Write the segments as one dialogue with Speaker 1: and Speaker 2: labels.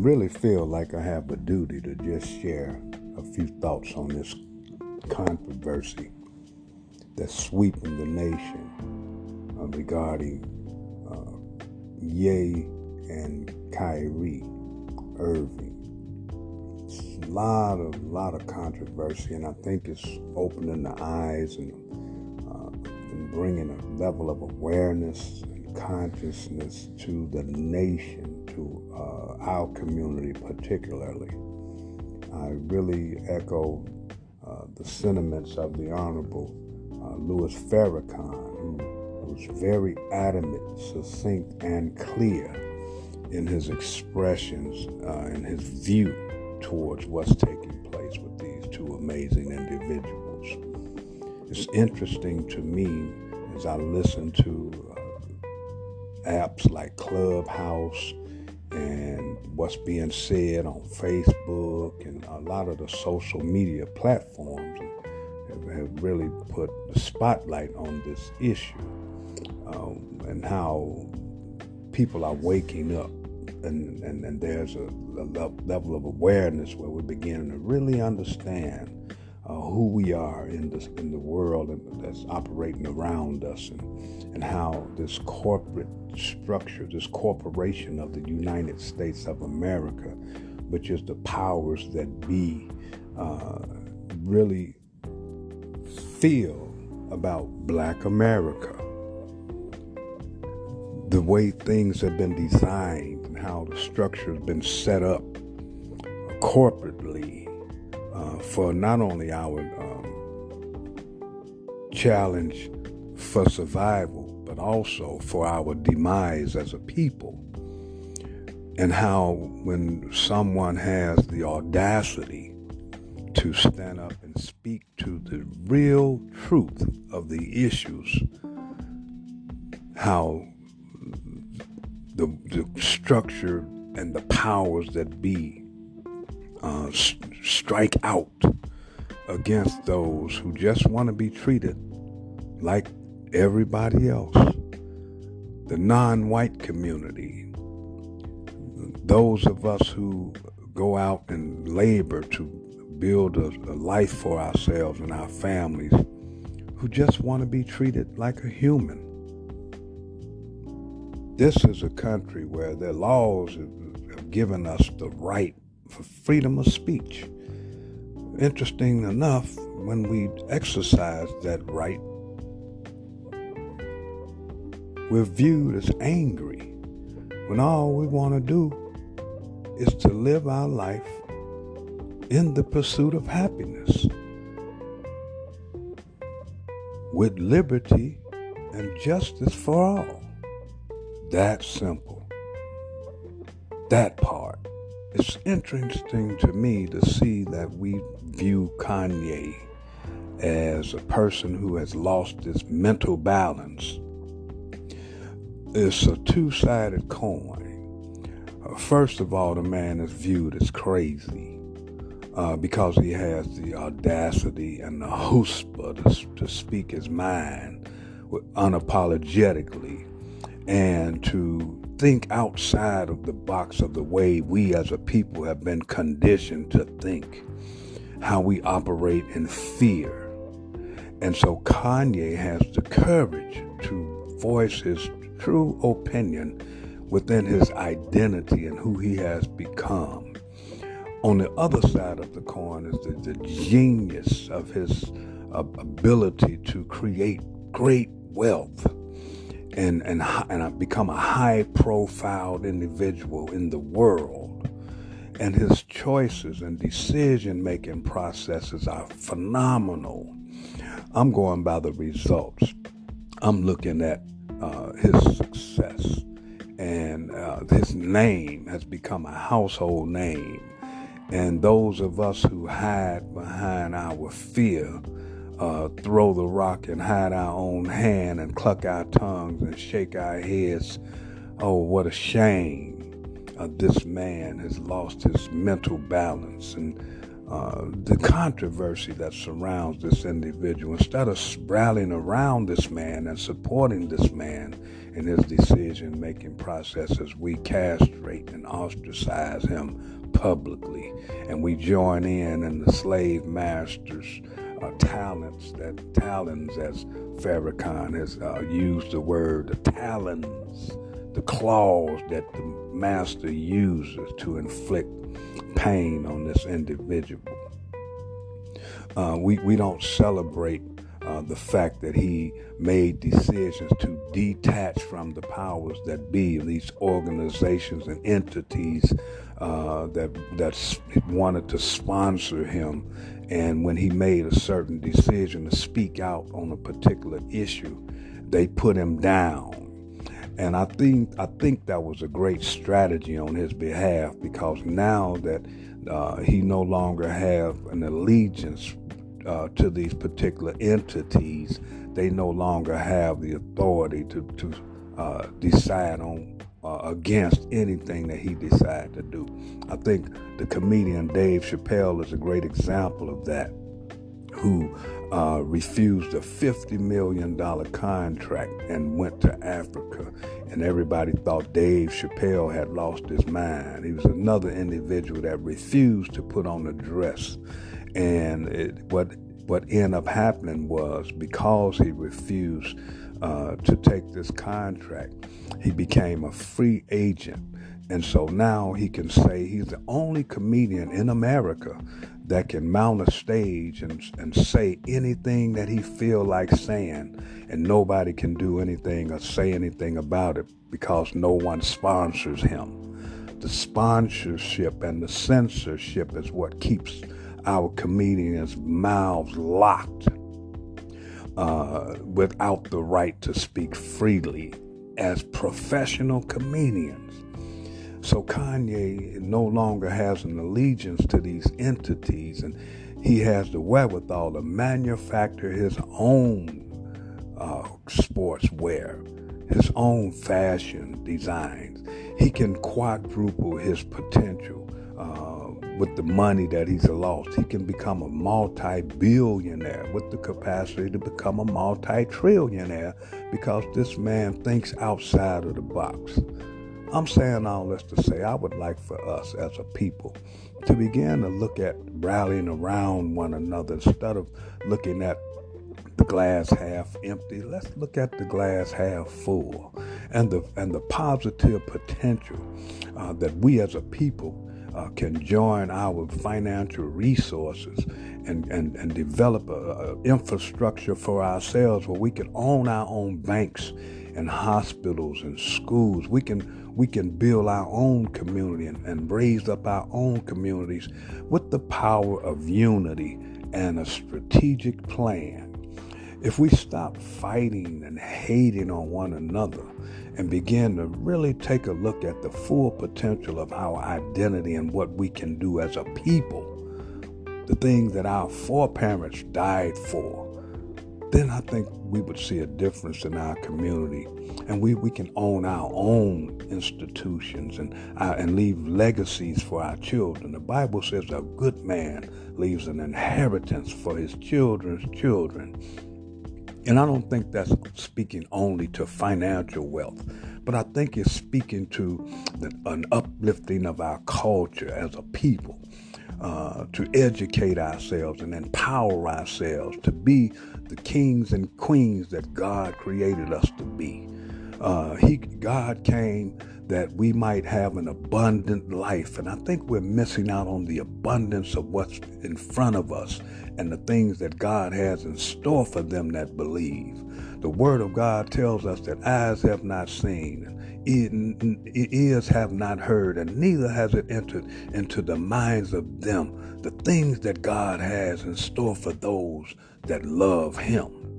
Speaker 1: really feel like I have a duty to just share a few thoughts on this controversy that's sweeping the nation uh, regarding uh, Ye and Kyrie Irving. It's a lot of lot of controversy, and I think it's opening the eyes and, uh, and bringing a level of awareness and consciousness to the nation, to uh, our community particularly. I really echo uh, the sentiments of the Honorable uh, Louis Farrakhan, who was very adamant, succinct, and clear in his expressions uh, and his view towards what's taking place with these two amazing individuals. It's interesting to me as I listen to uh, apps like Clubhouse and what's being said on Facebook and a lot of the social media platforms have really put the spotlight on this issue um, and how people are waking up and, and, and there's a, a, level of awareness where we're beginning to really understand uh, who we are in this in the world that's operating around us and, and how this corporate structure, this corporation of the United States of America, which is the powers that be, uh, really feel about black America. The way things have been designed and how the structure has been set up corporately uh, for not only our um, challenge for survival, but also for our demise as a people. And how, when someone has the audacity to stand up and speak to the real truth of the issues, how the, the structure and the powers that be uh, strike out against those who just want to be treated like everybody else. The non white community, those of us who go out and labor to build a, a life for ourselves and our families, who just want to be treated like a human. This is a country where their laws have given us the right for freedom of speech. Interesting enough, when we exercise that right, we're viewed as angry when all we want to do is to live our life in the pursuit of happiness with liberty and justice for all. That simple. That part. It's interesting to me to see that we view Kanye as a person who has lost his mental balance it's a two sided coin. Uh, first of all, the man is viewed as crazy uh, because he has the audacity and the chutzpah to, to speak his mind unapologetically and to think outside of the box of the way we as a people have been conditioned to think, how we operate in fear. And so Kanye has the courage to voice his true opinion within his identity and who he has become. On the other side of the coin is the, the genius of his uh, ability to create great wealth and, and, and become a high profile individual in the world. And his choices and decision making processes are phenomenal. I'm going by the results. I'm looking at uh, his success. And uh, his name has become a household name. And those of us who hide behind our fear uh, throw the rock and hide our own hand and cluck our tongues and shake our heads. Oh, what a shame. Uh, this man has lost his mental balance and uh, the controversy that surrounds this individual. Instead of rallying around this man and supporting this man in his decision making processes, we castrate and ostracize him publicly. And we join in in the slave masters' uh, talents, that talons, as Farrakhan has uh, used the word, the talons, the claws that the master uses to inflict pain on this individual. Uh, we, we don't celebrate uh, the fact that he made decisions to detach from the powers that be, these organizations and entities uh, that that wanted to sponsor him. And when he made a certain decision to speak out on a particular issue, they put him down. And I think I think that was a great strategy on his behalf because now that uh, he no longer have an allegiance uh, to these particular entities, they no longer have the authority to to uh, decide on uh, against anything that he decided to do. I think the comedian Dave Chappelle is a great example of that, who uh, refused a $50 million contract and went to Africa. And everybody thought Dave Chappelle had lost his mind. He was another individual that refused to put on a dress. And it, what, what ended up happening was because he refused uh, to take this contract, he became a free agent. And so now he can say he's the only comedian in America that can mount a stage and, and say anything that he feel like saying and nobody can do anything or say anything about it because no one sponsors him. The sponsorship and the censorship is what keeps our comedians' mouths locked uh, without the right to speak freely as professional comedians. So Kanye no longer has an allegiance to these entities, and he has the wherewithal to manufacture his own uh, sportswear, his own fashion designs. He can quadruple his potential uh, with the money that he's lost. He can become a multi-billionaire with the capacity to become a multi-trillionaire because this man thinks outside of the box. I'm saying all this to say I would like for us as a people to begin to look at rallying around one another instead of looking at the glass half empty. Let's look at the glass half full and the and the positive potential uh, that we as a people uh, can join our financial resources and, and, and develop an infrastructure for ourselves where we can own our own banks and hospitals and schools. We can we can build our own community and, and raise up our own communities with the power of unity and a strategic plan. If we stop fighting and hating on one another and begin to really take a look at the full potential of our identity and what we can do as a people, the things that our foreparents died for, then I think we would see a difference in our community and we, we can own our own institutions and, uh, and leave legacies for our children. The Bible says a good man leaves an inheritance for his children's children. And I don't think that's speaking only to financial wealth, but I think it's speaking to an uplifting of our culture as a people. Uh, to educate ourselves and empower ourselves to be the kings and queens that God created us to be. Uh, he, God came that we might have an abundant life. And I think we're missing out on the abundance of what's in front of us and the things that God has in store for them that believe. The Word of God tells us that eyes have not seen, ears have not heard, and neither has it entered into the minds of them the things that God has in store for those that love Him.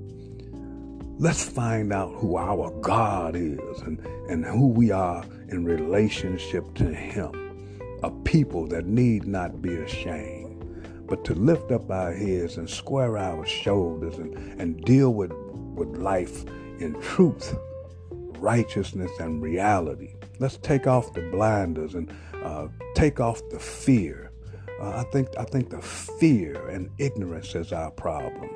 Speaker 1: Let's find out who our God is and, and who we are in relationship to Him. A people that need not be ashamed, but to lift up our heads and square our shoulders and, and deal with, with life in truth, righteousness, and reality. Let's take off the blinders and uh, take off the fear Uh, I think I think the fear and ignorance is our problem.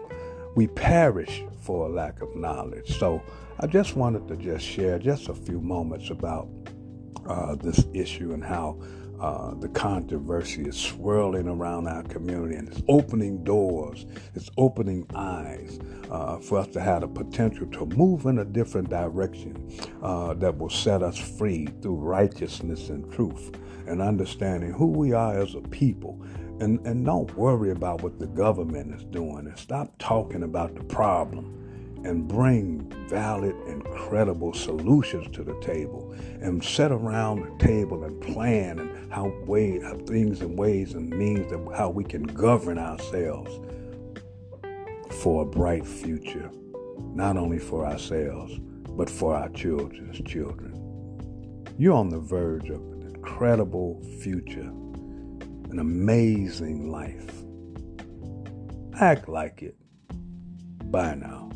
Speaker 1: We perish for a lack of knowledge. So I just wanted to just share just a few moments about uh, this issue and how uh, the controversy is swirling around our community and it's opening doors, it's opening eyes uh, for us to have the potential to move in a different direction uh, that will set us free through righteousness and truth and understanding who we are as a people. And, and don't worry about what the government is doing and stop talking about the problem and bring valid and credible solutions to the table and sit around the table and plan and how way how things and ways and means of how we can govern ourselves for a bright future not only for ourselves but for our children's children. You're on the verge of an incredible future an amazing life act like it bye now.